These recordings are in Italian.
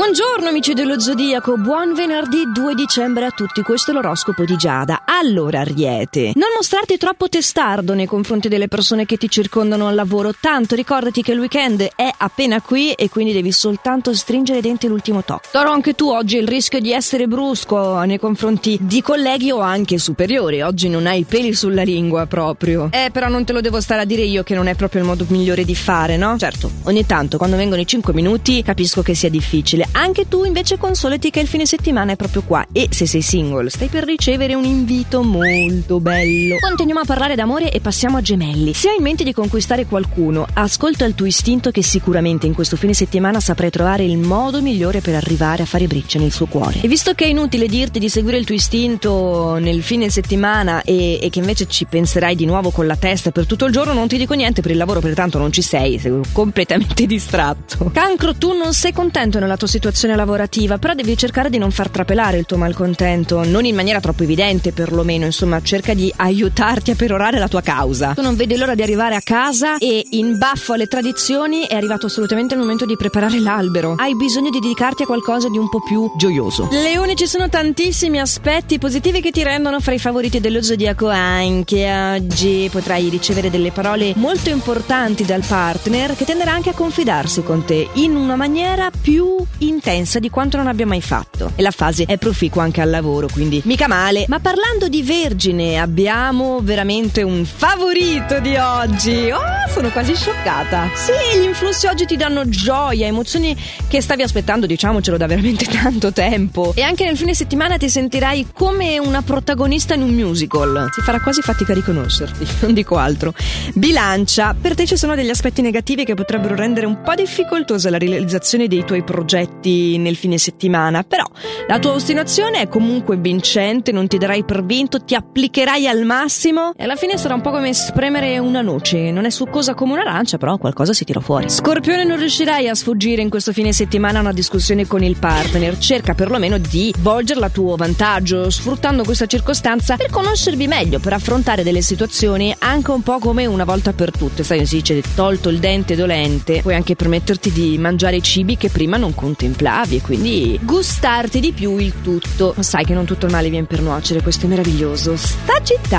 Buongiorno amici dello Zodiaco, buon venerdì 2 dicembre a tutti, questo è l'oroscopo di Giada. Allora, Ariete, mostrarti troppo testardo nei confronti delle persone che ti circondano al lavoro, tanto ricordati che il weekend è appena qui e quindi devi soltanto stringere i denti l'ultimo tocco. Toro, anche tu oggi il rischio di essere brusco nei confronti di colleghi o anche superiori, oggi non hai peli sulla lingua proprio. Eh, però non te lo devo stare a dire io che non è proprio il modo migliore di fare, no? Certo, ogni tanto quando vengono i 5 minuti capisco che sia difficile. Anche tu invece consolati che il fine settimana è proprio qua e se sei single stai per ricevere un invito molto bello. Continuiamo a parlare d'amore e passiamo a gemelli. Se hai in mente di conquistare qualcuno, ascolta il tuo istinto che sicuramente in questo fine settimana saprai trovare il modo migliore per arrivare a fare breccia nel suo cuore. E visto che è inutile dirti di seguire il tuo istinto nel fine settimana e, e che invece ci penserai di nuovo con la testa per tutto il giorno, non ti dico niente per il lavoro perché tanto non ci sei, sei completamente distratto. Cancro, tu non sei contento nella tua situazione lavorativa, però devi cercare di non far trapelare il tuo malcontento, non in maniera troppo evidente perlomeno, insomma, cerca di aiutarti a perorare la tua causa. Tu non vedi l'ora di arrivare a casa e in baffo alle tradizioni è arrivato assolutamente il momento di preparare l'albero. Hai bisogno di dedicarti a qualcosa di un po' più gioioso. Leone, ci sono tantissimi aspetti positivi che ti rendono fra i favoriti dello zodiaco anche oggi. Potrai ricevere delle parole molto importanti dal partner che tenderà anche a confidarsi con te in una maniera più intensa di quanto non abbia mai fatto. E la fase è proficua anche al lavoro, quindi mica male. Ma parlando di Vergine, abbiamo veramente un favorito di oggi. Oh, sono quasi scioccata. Sì, gli influssi oggi ti danno gioia, emozioni che stavi aspettando, diciamocelo, da veramente tanto tempo. E anche nel fine settimana ti sentirai come una protagonista in un musical. Ti farà quasi fatica a riconoscerti, non dico altro. Bilancia, per te ci sono degli aspetti negativi che potrebbero rendere un po' difficoltosa la realizzazione dei tuoi progetti nel fine settimana, però la tua ostinazione è comunque vincente, non ti darai per vinto, ti applicherai al massimo e alla fine sarà un po' come spremere una noce, non è succosa come un'arancia, però qualcosa si tira fuori. Scorpione non riuscirai a sfuggire in questo fine settimana a una discussione con il partner, cerca perlomeno di volgerla a tuo vantaggio, sfruttando questa circostanza per conoscervi meglio, per affrontare delle situazioni anche un po' come una volta per tutte, sai, si dice tolto il dente dolente, puoi anche permetterti di mangiare cibi che prima non contemplavi e quindi gustarti di più il tutto. Sai che non tutto il male viene per nuocere, questo è meraviglioso.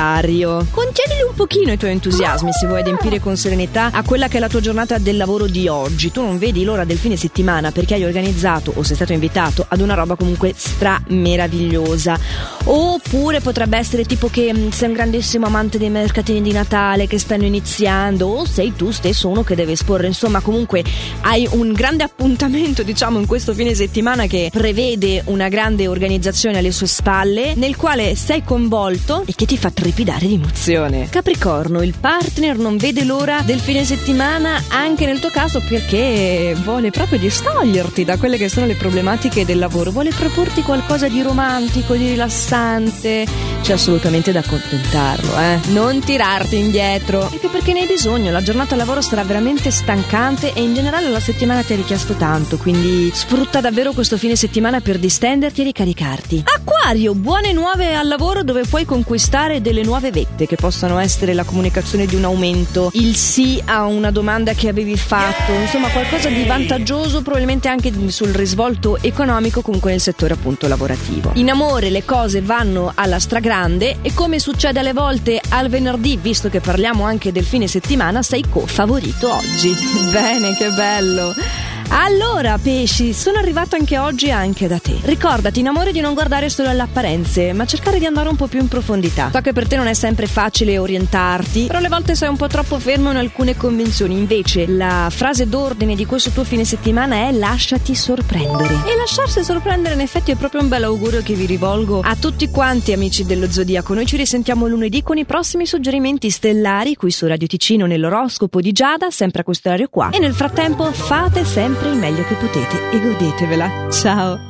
Sagittario, contienili un pochino i tuoi entusiasmi se vuoi adempiere con serenità a quella che è la tua giornata del lavoro di oggi. Tu non vedi l'ora del fine settimana perché hai organizzato o sei stato invitato ad una roba comunque stra meravigliosa. Oppure potrebbe essere tipo che mm, sei un grandissimo amante dei mercatini di Natale che stanno iniziando o sei tu stesso uno che deve esporre. Insomma, comunque hai un grande appuntamento, diciamo, in questo fine settimana che prevede una grande organizzazione alle sue spalle, nel quale sei coinvolto e che ti fa trepidare di emozione. Capricorno, il partner non vede l'ora del fine settimana anche nel tuo caso perché vuole proprio distoglierti da quelle che sono le problematiche del lavoro, vuole proporti qualcosa di romantico, di rilassante. C'è assolutamente da accontentarlo, eh. Non tirarti indietro. Anche perché ne hai bisogno, la giornata al lavoro sarà veramente stancante e in generale la settimana ti ha richiesto tanto, quindi Sfrutta davvero questo fine settimana per distenderti e ricaricarti. Acquario, buone nuove al lavoro dove puoi conquistare delle nuove vette che possano essere la comunicazione di un aumento, il sì a una domanda che avevi fatto, insomma qualcosa di vantaggioso probabilmente anche sul risvolto economico comunque nel settore appunto lavorativo. In amore le cose vanno alla stragrande e come succede alle volte al venerdì, visto che parliamo anche del fine settimana, sei co-favorito oggi. Bene, che bello! Allora, pesci, sono arrivato anche oggi anche da te. Ricordati, in amore, di non guardare solo alle apparenze, ma cercare di andare un po' più in profondità. So che per te non è sempre facile orientarti, però alle volte sei un po' troppo fermo in alcune convenzioni. Invece, la frase d'ordine di questo tuo fine settimana è lasciati sorprendere. E lasciarsi sorprendere, in effetti, è proprio un bel augurio che vi rivolgo a tutti quanti, amici dello Zodiaco. Noi ci risentiamo lunedì con i prossimi suggerimenti stellari qui su Radio Ticino nell'oroscopo di Giada, sempre a questo orario qua. E nel frattempo, fate sempre sempre il meglio che potete e godetevela. Ciao!